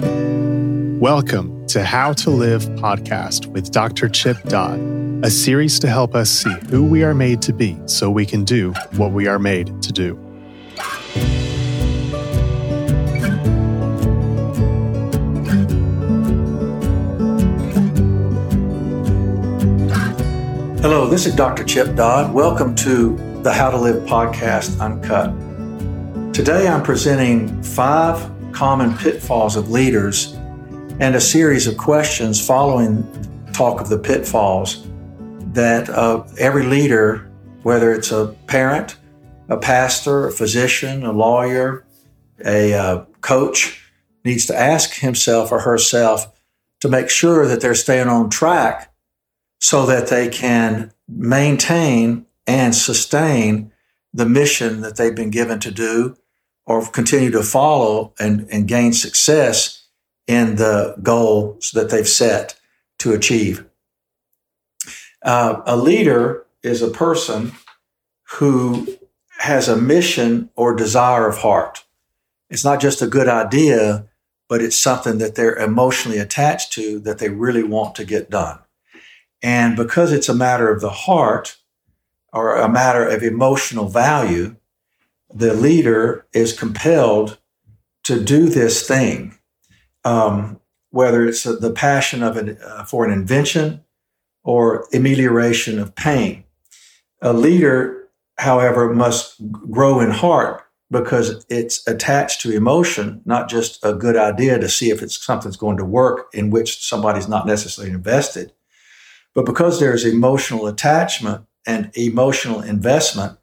Welcome to How to Live podcast with Dr. Chip Dodd, a series to help us see who we are made to be so we can do what we are made to do. Hello, this is Dr. Chip Dodd. Welcome to the How to Live podcast uncut. Today I'm presenting five common pitfalls of leaders and a series of questions following talk of the pitfalls that uh, every leader, whether it's a parent, a pastor, a physician, a lawyer, a uh, coach, needs to ask himself or herself to make sure that they're staying on track so that they can maintain and sustain the mission that they've been given to do or continue to follow and, and gain success in the goals that they've set to achieve. Uh, a leader is a person who has a mission or desire of heart. It's not just a good idea, but it's something that they're emotionally attached to that they really want to get done. And because it's a matter of the heart or a matter of emotional value, the leader is compelled to do this thing, um, whether it's the passion of an, uh, for an invention or amelioration of pain. A leader, however, must grow in heart because it's attached to emotion, not just a good idea to see if it's something's going to work in which somebody's not necessarily invested. But because there's emotional attachment and emotional investment,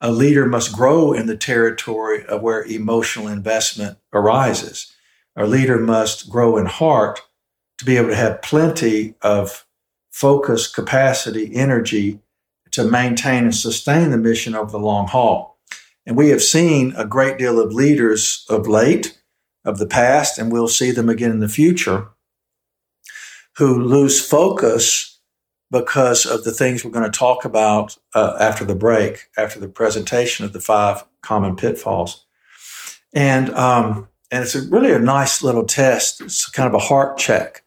a leader must grow in the territory of where emotional investment arises. A leader must grow in heart to be able to have plenty of focus, capacity, energy to maintain and sustain the mission over the long haul. And we have seen a great deal of leaders of late, of the past, and we'll see them again in the future, who lose focus because of the things we're going to talk about uh, after the break, after the presentation of the five common pitfalls. And, um, and it's a really a nice little test. It's kind of a heart check.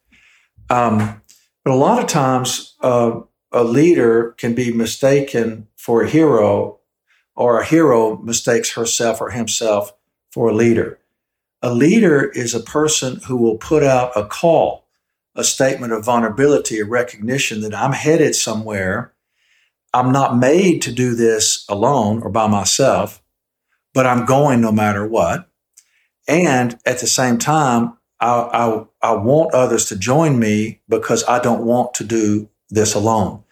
Um, but a lot of times, uh, a leader can be mistaken for a hero, or a hero mistakes herself or himself for a leader. A leader is a person who will put out a call a statement of vulnerability, a recognition that I'm headed somewhere. I'm not made to do this alone or by myself, but I'm going no matter what. And at the same time, I, I, I want others to join me because I don't want to do this alone.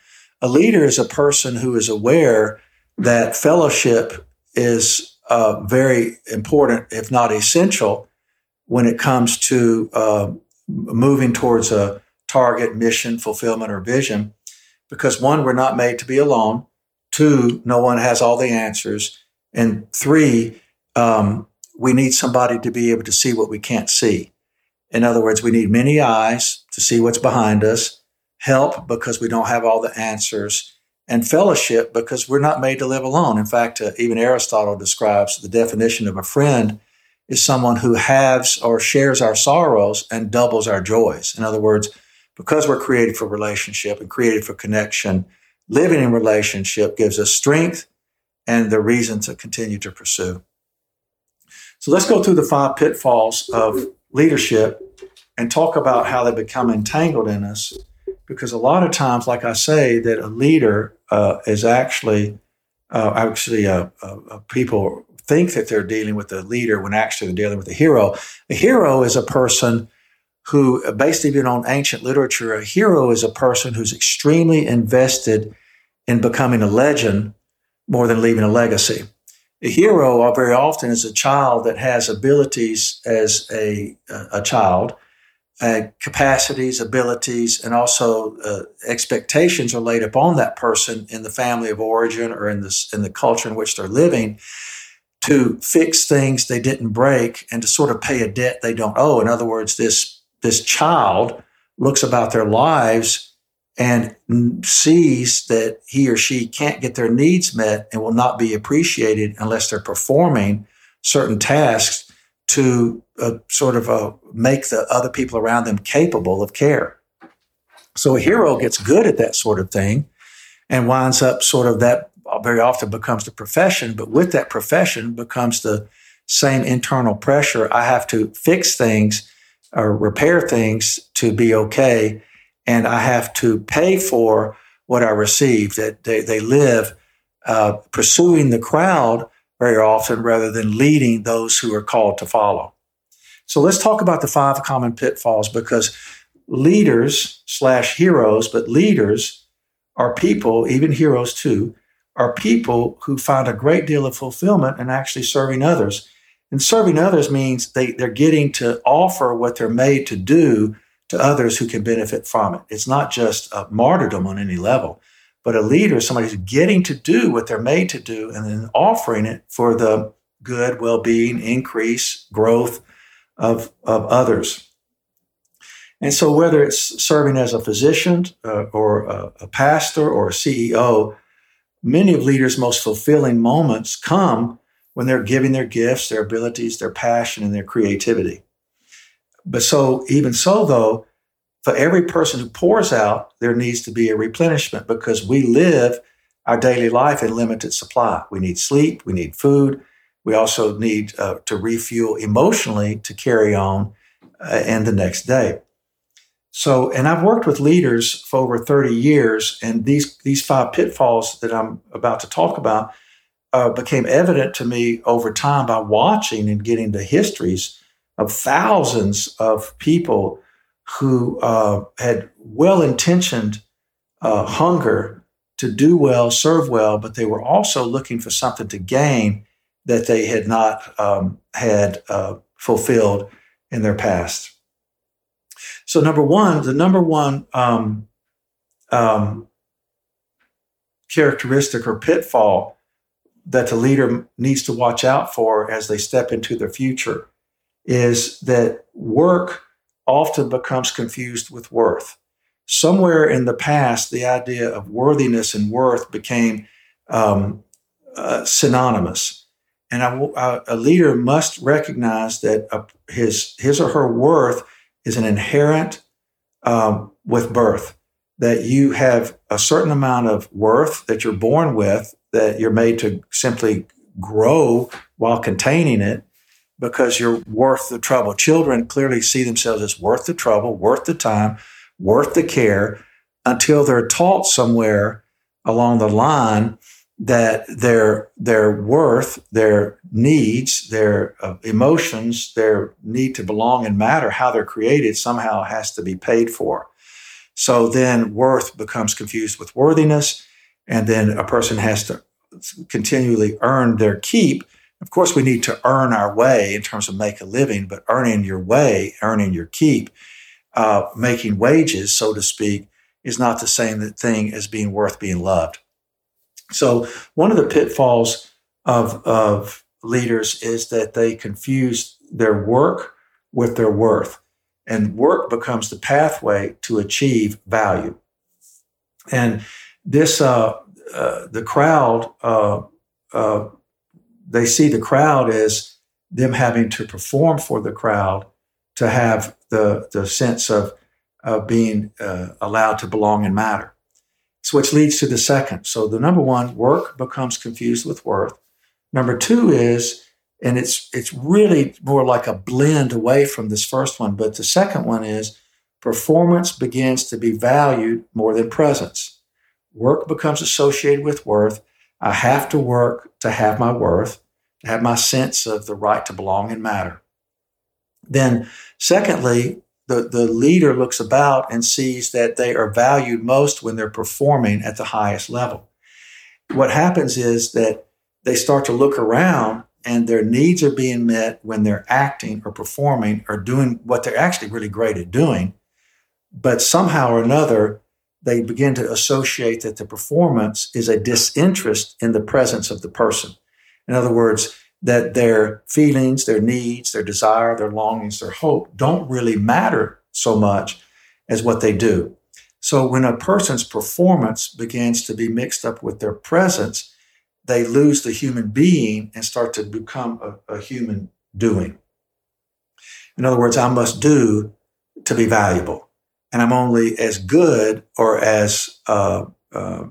A leader is a person who is aware that fellowship is uh, very important, if not essential, when it comes to uh, moving towards a target, mission, fulfillment, or vision. Because one, we're not made to be alone. Two, no one has all the answers. And three, um, we need somebody to be able to see what we can't see. In other words, we need many eyes to see what's behind us, help because we don't have all the answers, and fellowship because we're not made to live alone. In fact, uh, even Aristotle describes the definition of a friend is someone who halves or shares our sorrows and doubles our joys. In other words, because we're created for relationship and created for connection, living in relationship gives us strength and the reason to continue to pursue. So let's go through the five pitfalls of leadership and talk about how they become entangled in us. Because a lot of times, like I say, that a leader uh, is actually uh, actually uh people think that they're dealing with a leader when actually they're dealing with a hero. A hero is a person who, based even on ancient literature, a hero is a person who's extremely invested in becoming a legend more than leaving a legacy. A hero very often is a child that has abilities as a, a child, uh, capacities, abilities, and also uh, expectations are laid upon that person in the family of origin or in the, in the culture in which they're living to fix things they didn't break and to sort of pay a debt they don't owe. In other words, this, this child looks about their lives and sees that he or she can't get their needs met and will not be appreciated unless they're performing certain tasks to uh, sort of uh, make the other people around them capable of care. So a hero gets good at that sort of thing and winds up sort of that very often becomes the profession, but with that profession becomes the same internal pressure. I have to fix things or repair things to be okay. And I have to pay for what I receive. That they, they live uh, pursuing the crowd very often rather than leading those who are called to follow. So let's talk about the five common pitfalls because leaders slash heroes, but leaders are people, even heroes too, are people who find a great deal of fulfillment in actually serving others. And serving others means they, they're getting to offer what they're made to do to others who can benefit from it. It's not just a martyrdom on any level, but a leader, somebody who's getting to do what they're made to do and then offering it for the good, well being, increase, growth of, of others. And so, whether it's serving as a physician uh, or a, a pastor or a CEO, many of leaders' most fulfilling moments come when they're giving their gifts, their abilities, their passion, and their creativity. But so, even so, though, for every person who pours out, there needs to be a replenishment because we live our daily life in limited supply. We need sleep, we need food, we also need uh, to refuel emotionally to carry on uh, and the next day. So, and I've worked with leaders for over 30 years, and these, these five pitfalls that I'm about to talk about uh, became evident to me over time by watching and getting the histories of thousands of people who uh, had well intentioned uh, hunger to do well, serve well, but they were also looking for something to gain that they had not um, had uh, fulfilled in their past. So, number one, the number one um, um, characteristic or pitfall that the leader needs to watch out for as they step into their future is that work often becomes confused with worth. Somewhere in the past, the idea of worthiness and worth became um, uh, synonymous. And a leader must recognize that a, his, his or her worth is an inherent um, with birth, that you have a certain amount of worth that you're born with, that you're made to simply grow while containing it because you're worth the trouble. Children clearly see themselves as worth the trouble, worth the time, worth the care until they're taught somewhere along the line that their their worth, their needs, their uh, emotions, their need to belong and matter, how they're created somehow has to be paid for. So then worth becomes confused with worthiness, and then a person has to continually earn their keep of course, we need to earn our way in terms of make a living, but earning your way, earning your keep, uh, making wages, so to speak, is not the same thing as being worth being loved. So, one of the pitfalls of, of leaders is that they confuse their work with their worth, and work becomes the pathway to achieve value. And this, uh, uh, the crowd uh, uh, they see the crowd as them having to perform for the crowd to have the, the sense of, of being uh, allowed to belong and matter. So, which leads to the second. So, the number one, work becomes confused with worth. Number two is, and it's it's really more like a blend away from this first one, but the second one is performance begins to be valued more than presence. Work becomes associated with worth. I have to work to have my worth, to have my sense of the right to belong and matter. Then, secondly, the, the leader looks about and sees that they are valued most when they're performing at the highest level. What happens is that they start to look around and their needs are being met when they're acting or performing or doing what they're actually really great at doing. But somehow or another, they begin to associate that the performance is a disinterest in the presence of the person. In other words, that their feelings, their needs, their desire, their longings, their hope don't really matter so much as what they do. So when a person's performance begins to be mixed up with their presence, they lose the human being and start to become a, a human doing. In other words, I must do to be valuable. And I'm only as good or as uh, uh,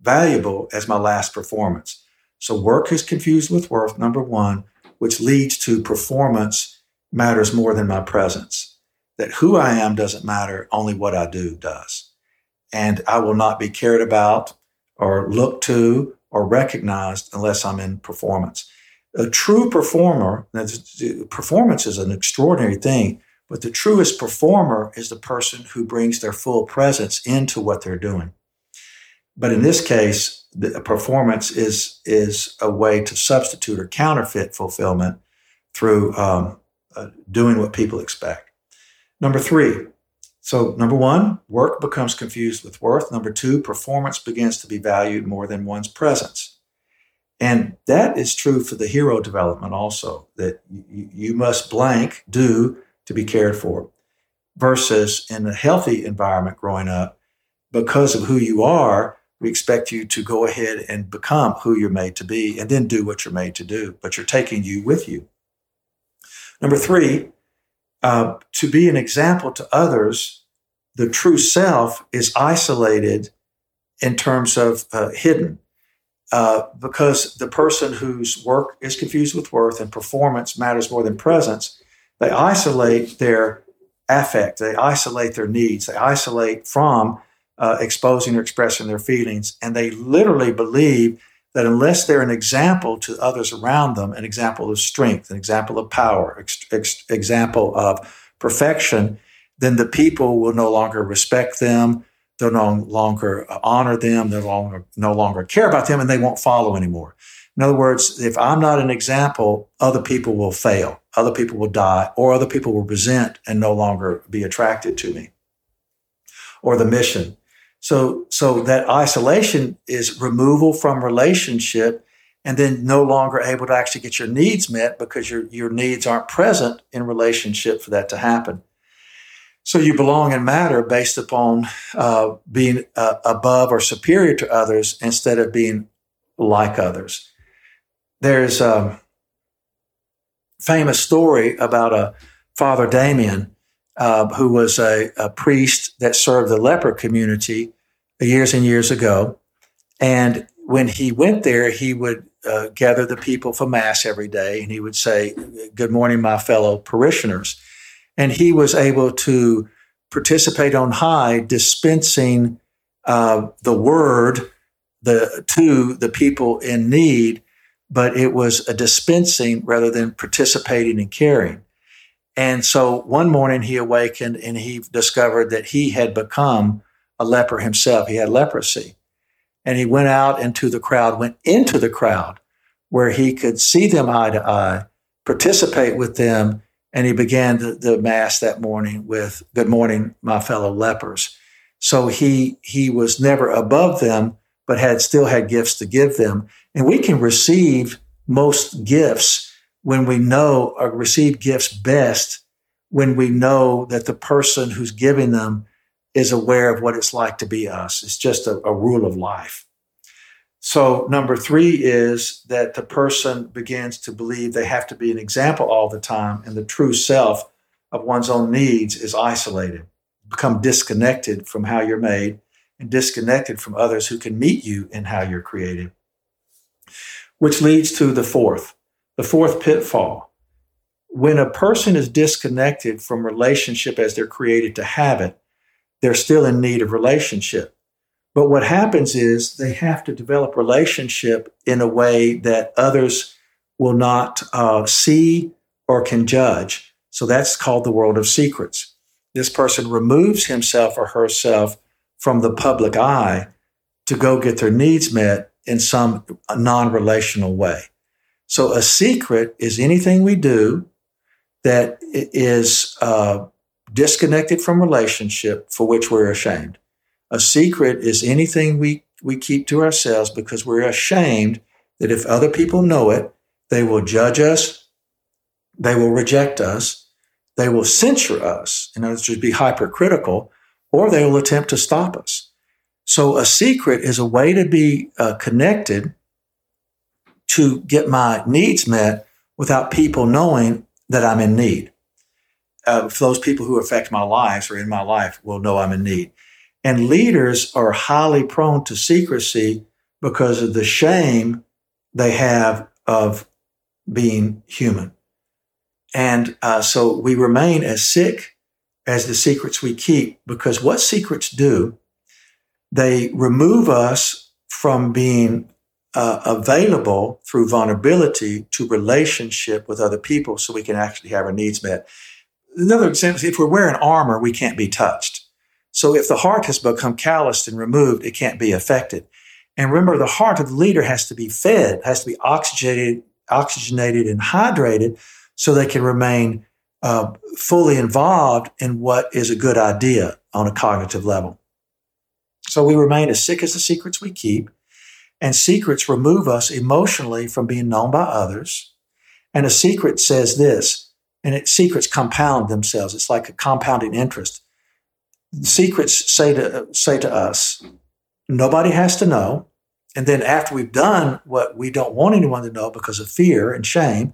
valuable as my last performance. So work is confused with worth, number one, which leads to performance matters more than my presence. That who I am doesn't matter, only what I do does. And I will not be cared about or looked to or recognized unless I'm in performance. A true performer, performance is an extraordinary thing, but the truest performer is the person who brings their full presence into what they're doing. But in this case, the performance is is a way to substitute or counterfeit fulfillment through um, uh, doing what people expect. Number three. So number one, work becomes confused with worth. Number two, performance begins to be valued more than one's presence. And that is true for the hero development also, that you, you must blank do to be cared for. Versus in a healthy environment growing up, because of who you are, we expect you to go ahead and become who you're made to be and then do what you're made to do, but you're taking you with you. Number three, uh, to be an example to others, the true self is isolated in terms of uh, hidden. Uh, because the person whose work is confused with worth and performance matters more than presence, they isolate their affect, they isolate their needs, they isolate from uh, exposing or expressing their feelings. And they literally believe that unless they're an example to others around them, an example of strength, an example of power, ex- ex- example of perfection, then the people will no longer respect them. They'll no longer honor them. They'll no longer, no longer care about them and they won't follow anymore. In other words, if I'm not an example, other people will fail, other people will die, or other people will resent and no longer be attracted to me or the mission. So, so that isolation is removal from relationship and then no longer able to actually get your needs met because your, your needs aren't present in relationship for that to happen. So you belong and matter based upon uh, being uh, above or superior to others instead of being like others. There's a famous story about a Father Damien uh, who was a, a, priest that served the leper community years and years ago. And when he went there, he would uh, gather the people for Mass every day and he would say, Good morning, my fellow parishioners. And he was able to participate on high, dispensing uh, the word the, to the people in need, but it was a dispensing rather than participating and caring. And so one morning he awakened and he discovered that he had become a leper himself. He had leprosy. And he went out into the crowd, went into the crowd where he could see them eye to eye, participate with them, and he began the, the mass that morning with "Good morning, my fellow lepers." So he he was never above them, but had still had gifts to give them. And we can receive most gifts when we know or receive gifts best when we know that the person who's giving them is aware of what it's like to be us. It's just a, a rule of life. So, number three is that the person begins to believe they have to be an example all the time, and the true self of one's own needs is isolated, become disconnected from how you're made, and disconnected from others who can meet you in how you're created. Which leads to the fourth, the fourth pitfall. When a person is disconnected from relationship as they're created to have it, they're still in need of relationship. But what happens is they have to develop relationship in a way that others will not uh, see or can judge. So that's called the world of secrets. This person removes himself or herself from the public eye to go get their needs met in some non relational way. So a secret is anything we do that is uh, disconnected from relationship for which we're ashamed. A secret is anything we, we keep to ourselves because we're ashamed that if other people know it, they will judge us, they will reject us, they will censure us, in other words, be hypercritical, or they will attempt to stop us. So a secret is a way to be uh, connected to get my needs met without people knowing that I'm in need. uh, those people who affect my lives or in my life will know I'm in need. And leaders are highly prone to secrecy because of the shame they have of being human. And uh, so we remain as sick as the secrets we keep because what secrets do, they remove us from being uh, available through vulnerability to relationship with other people so we can actually have our needs met. Another example if we're wearing armor, we can't be touched. So if the heart has become calloused and removed, it can't be affected. And remember, the heart of the leader has to be fed, has to be oxygenated, oxygenated and hydrated so they can remain uh, fully involved in what is a good idea on a cognitive level. So we remain as sick as the secrets we keep, and secrets remove us emotionally from being known by others. And a secret says this, and it, secrets compound themselves. It's like a compounding interest. Secrets say to, say to us, nobody has to know. And then after we've done what we don't want anyone to know because of fear and shame,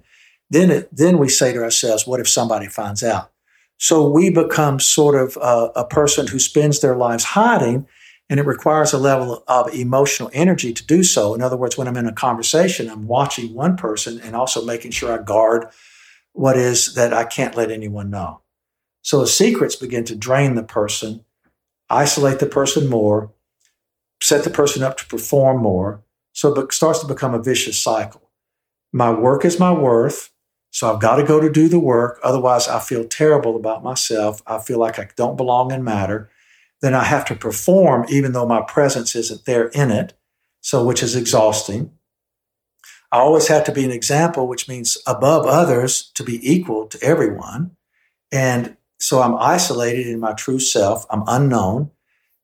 then it, then we say to ourselves, what if somebody finds out? So we become sort of a, a person who spends their lives hiding and it requires a level of emotional energy to do so. In other words, when I'm in a conversation, I'm watching one person and also making sure I guard what is that I can't let anyone know. So the secrets begin to drain the person, isolate the person more, set the person up to perform more. So it starts to become a vicious cycle. My work is my worth. So I've got to go to do the work. Otherwise, I feel terrible about myself. I feel like I don't belong and matter. Then I have to perform even though my presence isn't there in it. So, which is exhausting. I always have to be an example, which means above others to be equal to everyone. And so I'm isolated in my true self. I'm unknown.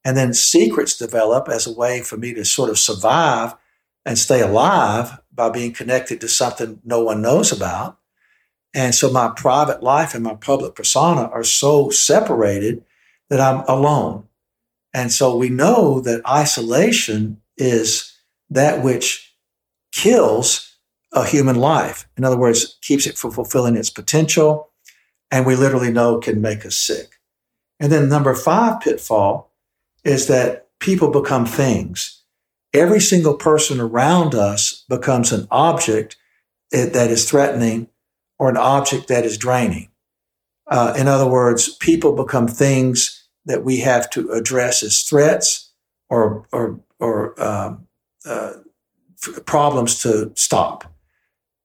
And then secrets develop as a way for me to sort of survive and stay alive by being connected to something no one knows about. And so my private life and my public persona are so separated that I'm alone. And so we know that isolation is that which kills a human life. In other words, keeps it from fulfilling its potential. And we literally know can make us sick. And then number five pitfall is that people become things. Every single person around us becomes an object that is threatening or an object that is draining. Uh, in other words, people become things that we have to address as threats or or or um, uh, problems to stop.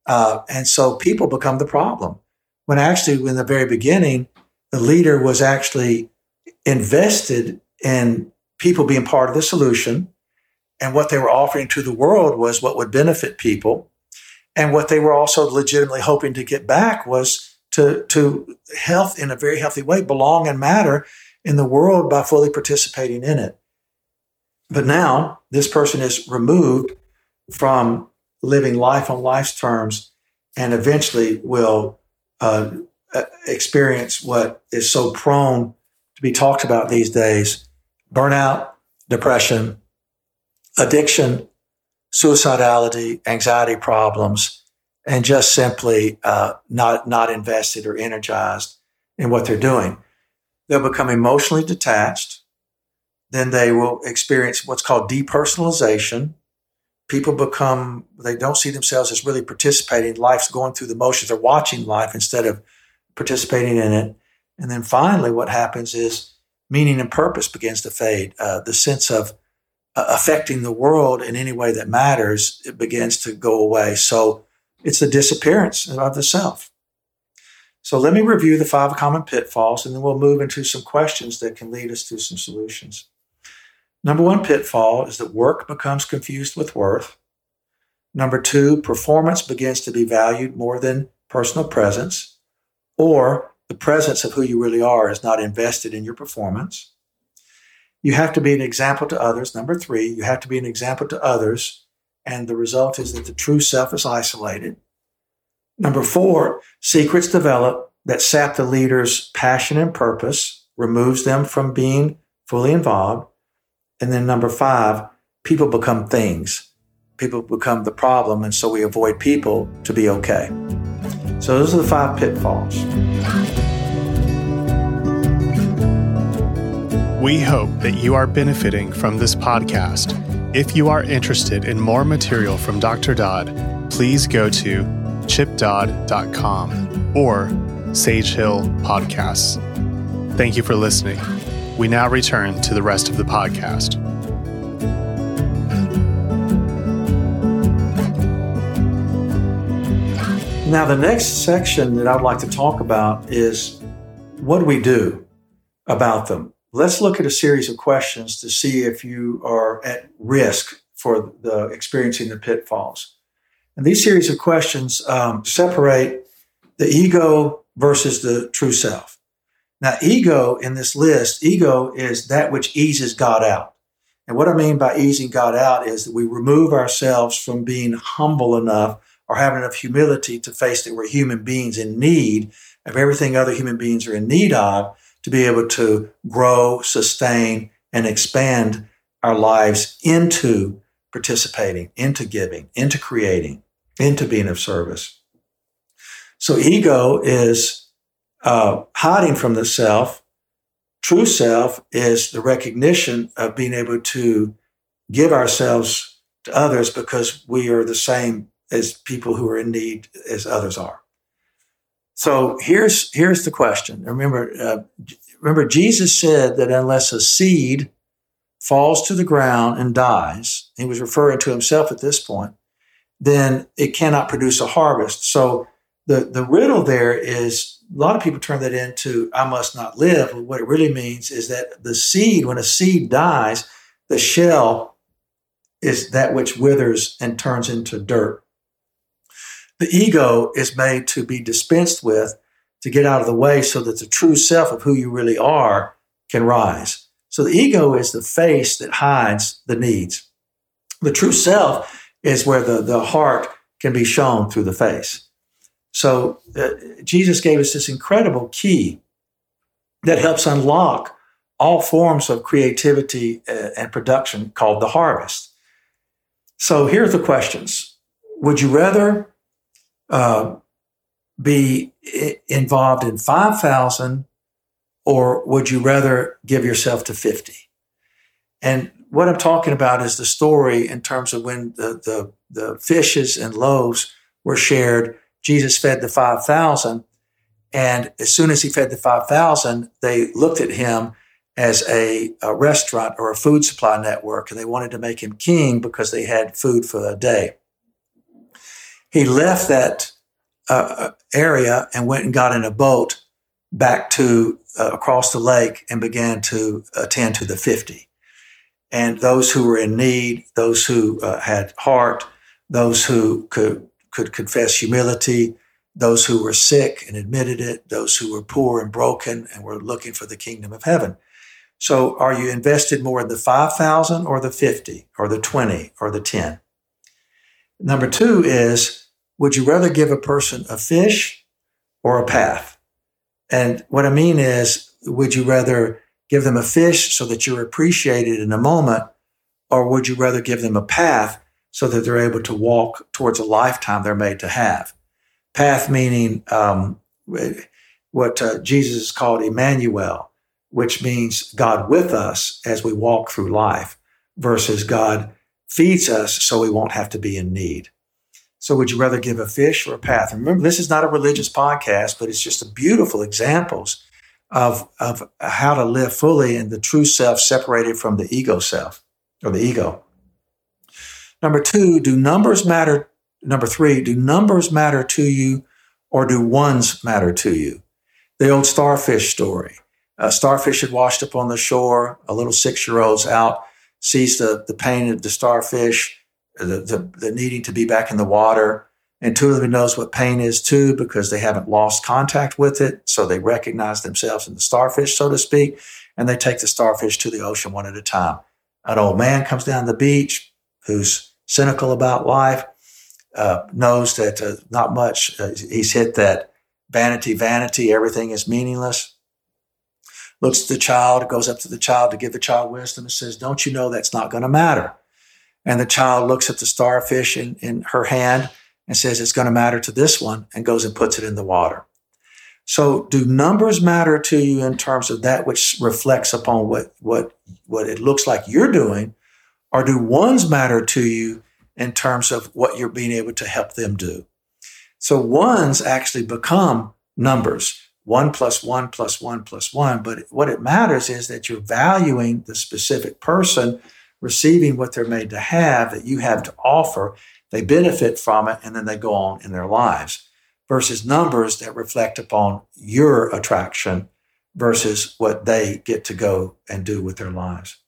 Uh, and so people become the problem. When actually, in the very beginning, the leader was actually invested in people being part of the solution. And what they were offering to the world was what would benefit people. And what they were also legitimately hoping to get back was to, to health in a very healthy way, belong and matter in the world by fully participating in it. But now this person is removed from living life on life's terms and eventually will uh, experience what is so prone to be talked about these days burnout, depression, addiction, suicidality, anxiety problems, and just simply uh, not not invested or energized in what they're doing. They'll become emotionally detached. Then they will experience what's called depersonalization. People become they don't see themselves as really participating. Life's going through the motions. They're watching life instead of participating in it. And then finally, what happens is meaning and purpose begins to fade. Uh, the sense of uh, affecting the world in any way that matters, it begins to go away. So it's the disappearance of the self. So let me review the five common pitfalls and then we'll move into some questions that can lead us to some solutions. Number one pitfall is that work becomes confused with worth. Number two, performance begins to be valued more than personal presence, or the presence of who you really are is not invested in your performance. You have to be an example to others. Number three, you have to be an example to others. And the result is that the true self is isolated. Number four, secrets develop that sap the leader's passion and purpose, removes them from being fully involved. And then number five, people become things. People become the problem. And so we avoid people to be okay. So those are the five pitfalls. We hope that you are benefiting from this podcast. If you are interested in more material from Dr. Dodd, please go to chipdodd.com or Sage Hill Podcasts. Thank you for listening. We now return to the rest of the podcast. Now, the next section that I'd like to talk about is what do we do about them? Let's look at a series of questions to see if you are at risk for the experiencing the pitfalls. And these series of questions um, separate the ego versus the true self. Now, ego in this list, ego is that which eases God out. And what I mean by easing God out is that we remove ourselves from being humble enough or having enough humility to face that we're human beings in need of everything other human beings are in need of to be able to grow, sustain, and expand our lives into participating, into giving, into creating, into being of service. So ego is uh, hiding from the self. True self is the recognition of being able to give ourselves to others because we are the same as people who are in need as others are. So here's here's the question. Remember, uh, remember Jesus said that unless a seed falls to the ground and dies, he was referring to himself at this point, then it cannot produce a harvest. So the the riddle there is a lot of people turn that into I must not live. What it really means is that the seed, when a seed dies, the shell is that which withers and turns into dirt. The ego is made to be dispensed with to get out of the way so that the true self of who you really are can rise. So the ego is the face that hides the needs. The true self is where the, the heart can be shown through the face. So uh, Jesus gave us this incredible key that helps unlock all forms of creativity uh, and production called the harvest. So here are the questions. Would you rather uh, be involved in 5,000 or would you rather give yourself to 50? And what I'm talking about is the story in terms of when the, the, the fishes and loaves were shared. Jesus fed the 5,000. And as soon as he fed the 5,000, they looked at him as a, a, restaurant or a food supply network, and they wanted to make him king because they had food for a day he left that uh, area and went and got in a boat back to uh, across the lake and began to attend to the 50. And those who were in need, those who uh, had heart, those who could, could confess humility, those who were sick and admitted it, those who were poor and broken and were looking for the kingdom of heaven. So are you invested more in the 5,000 or the 50 or the 20 or the 10? Number two is, would you rather give a person a fish or a path? And what I mean is, would you rather give them a fish so that you're appreciated in a moment, or would you rather give them a path so that they're able to walk towards a lifetime they're made to have? Path meaning um, what uh, Jesus called Emmanuel, which means God with us as we walk through life, versus God feeds us so we won't have to be in need. So would you rather give a fish or a path? Remember, this is not a religious podcast, but it's just a beautiful examples of, of how to live fully in the true self separated from the ego self or the ego. Number two, do numbers matter? Number three, do numbers matter to you or do ones matter to you? The old starfish story. A starfish had washed up on the shore. A little six year old's out, sees the, the pain of the starfish the, the, the, needing to be back in the water. Intuitively knows what pain is too because they haven't lost contact with it. So they recognize themselves in the starfish, so to speak, and they take the starfish to the ocean one at a time. An old man comes down the beach who's cynical about life, uh, knows that uh, not much, uh, he's hit that vanity, vanity, everything is meaningless. Looks at the child, goes up to the child to give the child wisdom and says, Don't you know that's not going to matter? And the child looks at the starfish in, in her hand and says, It's going to matter to this one, and goes and puts it in the water. So, do numbers matter to you in terms of that which reflects upon what what what it looks like you're doing, or do ones matter to you in terms of what you're being able to help them do? So, ones actually become numbers one plus one plus one plus one. But what it matters is that you're valuing the specific person receiving what they're made to have that you have to offer. They benefit from it and then they go on in their lives versus numbers that reflect upon your attraction versus what they get to go and do with their lives.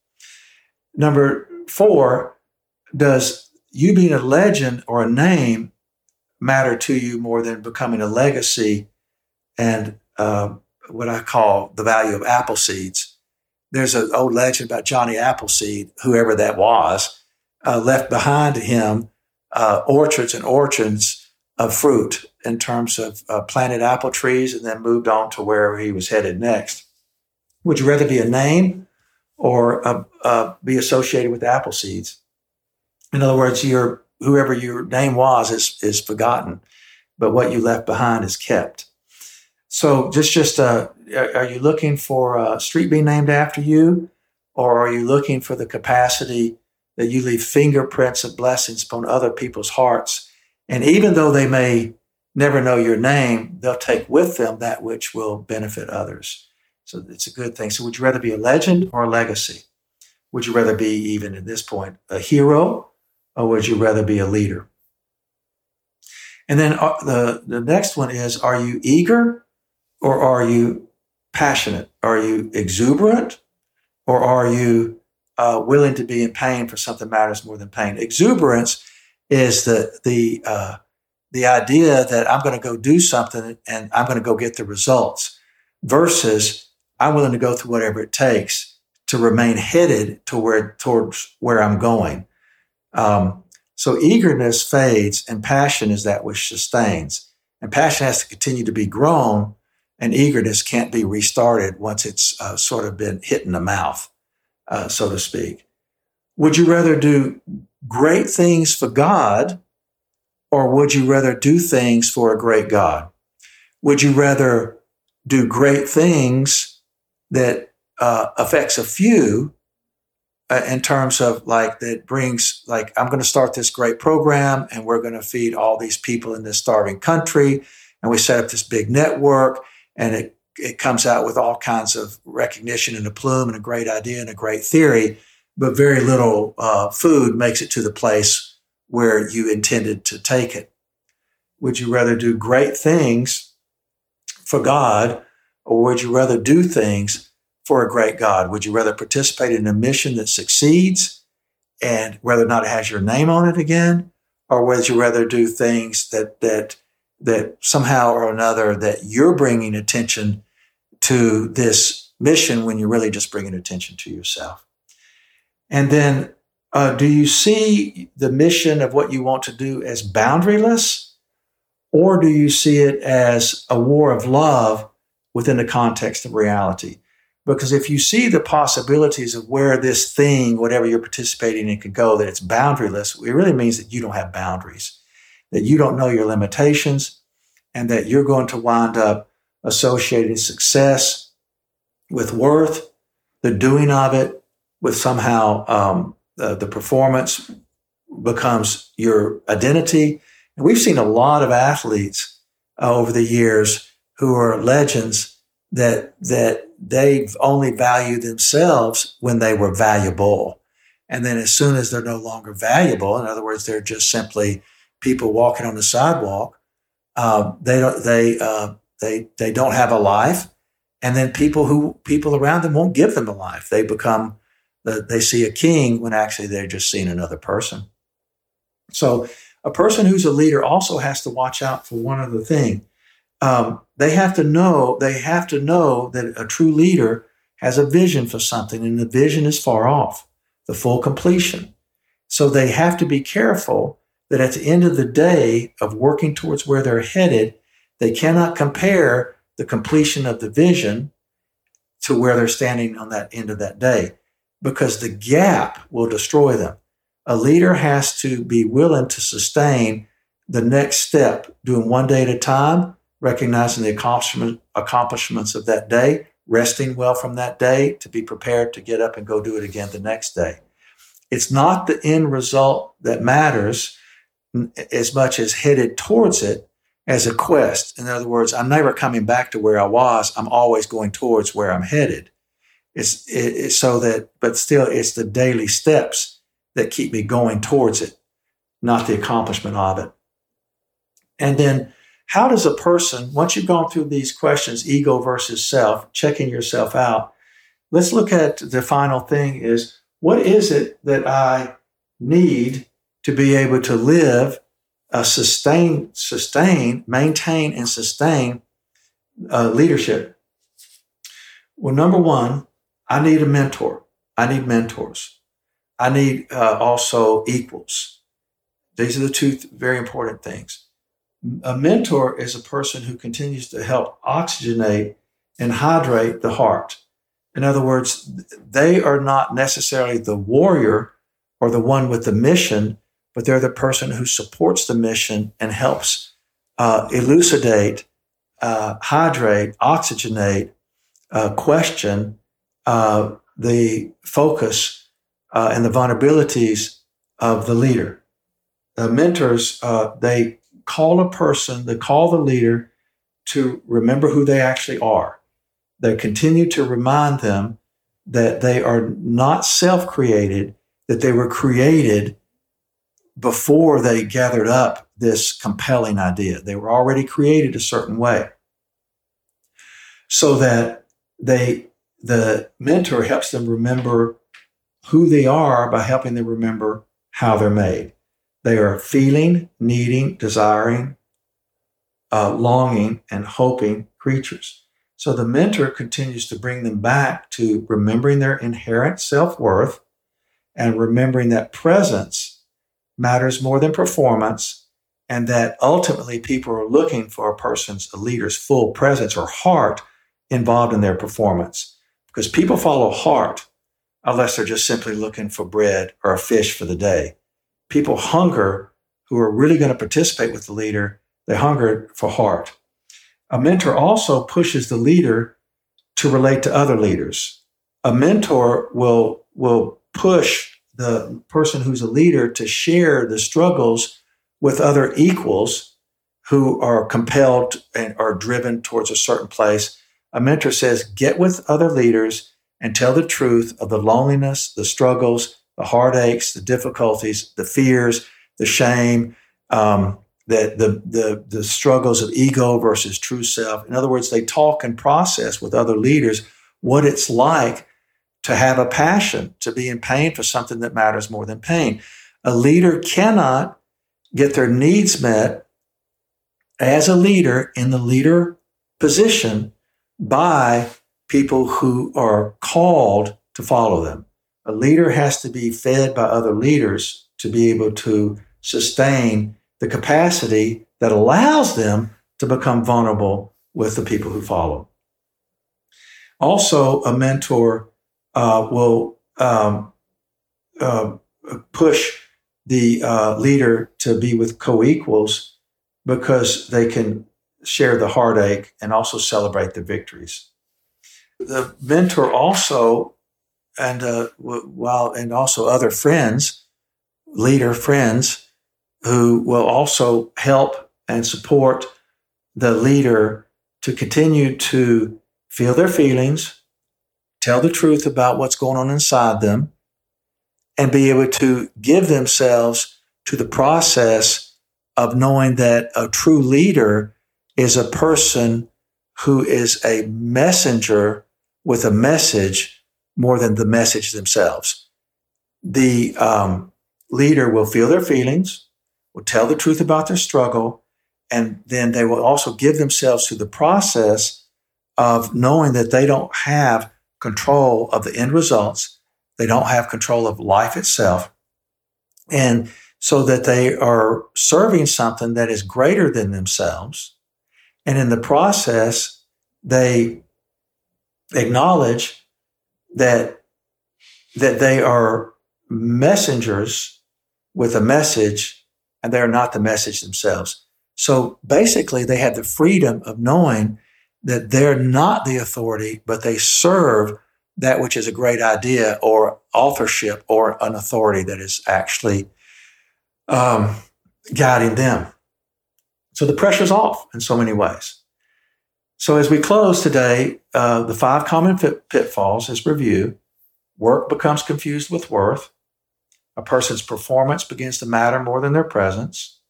Number four, does you being a legend or a name matter to you more than becoming a legacy and uh, what I call the value of apple seeds. There's an old legend about Johnny Appleseed, whoever that was, uh, left behind him uh, orchards and orchards of fruit in terms of uh, planted apple trees and then moved on to where he was headed next. Would you rather be a name or uh, uh, be associated with apple seeds? In other words, your whoever your name was is, is forgotten, but what you left behind is kept. So just just uh, are you looking for a street being named after you, or are you looking for the capacity that you leave fingerprints of blessings upon other people's hearts? And even though they may never know your name, they'll take with them that which will benefit others. So it's a good thing. So would you rather be a legend or a legacy? Would you rather be, even at this point, a hero, or would you rather be a leader? And then uh, the, the next one is Are you eager or are you passionate? Are you exuberant? Or are you uh, willing to be in pain for something matters more than pain? Exuberance is the the uh, the idea that I'm going to go do something and I'm going to go get the results, versus I'm willing to go through whatever it takes to remain headed to where towards where I'm going. Um, so eagerness fades, and passion is that which sustains. And passion has to continue to be grown and eagerness can't be restarted once it's uh, sort of been hit in the mouth, uh, so to speak. Would you rather do great things for God or would you rather do things for a great God? Would you rather do great things that uh, affects a few uh, in terms of like that brings like I'm going to start this great program and we're going to feed all these people in this starving country and we set up this big network and it, it comes out with all kinds of recognition and a plume and a great idea and a great theory, but very little uh, food makes it to the place where you intended to take it. Would you rather do great things for God, or would you rather do things for a great God? Would you rather participate in a mission that succeeds and whether or not it has your name on it again, or would you rather do things that that that somehow or another that you're bringing attention to this mission when you're really just bringing attention to yourself. And then, uh, do you see the mission of what you want to do as boundaryless, or do you see it as a war of love within the context of reality? Because if you see the possibilities of where this thing, whatever you're participating in, could go, that it's boundaryless, it really means that you don't have boundaries that you don't know your limitations and that you're going to wind up associating success with worth, the doing of it, with somehow um, the, the performance becomes your identity. And we've seen a lot of athletes uh, over the years who are legends that that they've only valued themselves when they were valuable. And then as soon as they're no longer valuable, in other words, they're just simply people walking on the sidewalk. Uh, they don't they uh, they they don't have a life, and then people who people around them won't give them a life. They become they see a king when actually they're just seeing another person. So a person who's a leader also has to watch out for one other thing. Um, they have to know they have to know that a true leader has a vision for something, and the vision is far off, the full completion. So they have to be careful that at the end of the day of working towards where they're headed, they cannot compare the completion of the vision to where they're standing on that end of that day because the gap will destroy them. A leader has to be willing to sustain the next step, doing one day at a time recognizing the accomplishment, accomplishments of that day, resting well from that day to be prepared to get up and go do it again the next day. It's not the end result that matters as much as headed towards it as a quest. In other words, I'm never coming back to where I was. I'm always going towards where I'm headed. It's, it, it's so that, but still, it's the daily steps that keep me going towards it, not the accomplishment of it. And then, how does a person, once you've gone through these questions, ego versus self, checking yourself out, let's look at the final thing is what is it that I need to be able to live, uh, sustain, sustain, maintain, and sustain uh, leadership? Well, number one, I need a mentor. I need mentors. I need uh, also equals. These are the two th- very important things. A mentor is a person who continues to help oxygenate and hydrate the heart. In other words, they are not necessarily the warrior or the one with the mission, but they're the person who supports the mission and helps uh, elucidate, uh, hydrate, oxygenate, uh, question uh, the focus uh, and the vulnerabilities of the leader. The mentors, uh, they call a person, they call the leader to remember who they actually are. They continue to remind them that they are not self created, that they were created before they gathered up this compelling idea. They were already created a certain way. So that they the mentor helps them remember who they are by helping them remember how they're made. They are feeling, needing, desiring, uh, longing, and hoping creatures. So the mentor continues to bring them back to remembering their inherent self worth and remembering that presence matters more than performance and that ultimately people are looking for a person's, a leader's full presence or heart involved in their performance because people follow heart unless they're just simply looking for bread or a fish for the day. People hunger who are really going to participate with the leader, they hunger for heart. A mentor also pushes the leader to relate to other leaders. A mentor will, will push the person who's a leader to share the struggles with other equals who are compelled and are driven towards a certain place a mentor says, get with other leaders and tell the truth of the loneliness, the struggles, the heartaches, the difficulties, the fears, the shame, um, the, the, the, the struggles of ego versus true self. In other words, they talk and process with other leaders what it's like to have a passion, to be in pain for something that matters more than pain. A leader cannot get their needs met as a leader in the leader position by people who are called to follow them. A leader has to be fed by other leaders to be able to sustain the capacity that allows them to become vulnerable with the people who follow. Also, a mentor uh, will um, uh, push the uh, leader to be with co equals because they can share the heartache and also celebrate the victories. The mentor also, and uh, while and also other friends, leader friends, who will also help and support the leader to continue to feel their feelings, tell the truth about what's going on inside them, and be able to give themselves to the process of knowing that a true leader is a person who is a messenger with a message more than the message themselves. The um, leader will feel their feelings, will tell the truth about their struggle, and then they will also give themselves to the process of knowing that they don't have control of the end results. They don't have control of life itself. And so that they are serving something that is greater than themselves and in the process, they acknowledge that, that they are messengers with a message and they are not the message themselves. So basically, they have the freedom of knowing that they're not the authority, but they serve that which is a great idea or authorship or an authority that is actually um, guiding them. So the pressure's off in so many ways. So as we close today, uh, the five common pitfalls is review. Work becomes confused with worth. A person's performance begins to matter more than their presence.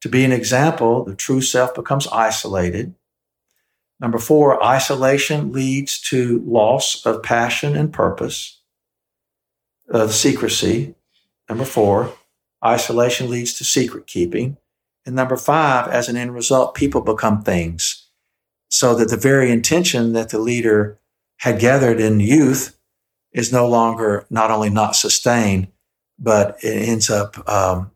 To be an example, the true self becomes isolated. Number four, isolation leads to loss of passion and purpose, of secrecy. Number four, isolation leads to secret keeping. And number five, as an end result, people become things. So that the very intention that the leader had gathered in youth is no longer not only not sustained, but it ends up um,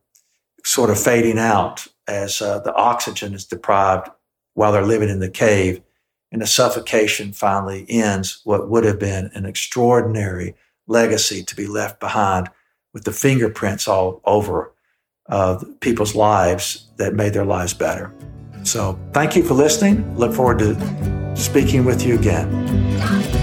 sort of fading out as uh, the oxygen is deprived while they're living in the cave and the suffocation finally ends what would have been an extraordinary legacy to be left behind with the fingerprints all over uh, people's lives that made their lives better. So, thank you for listening. Look forward to speaking with you again.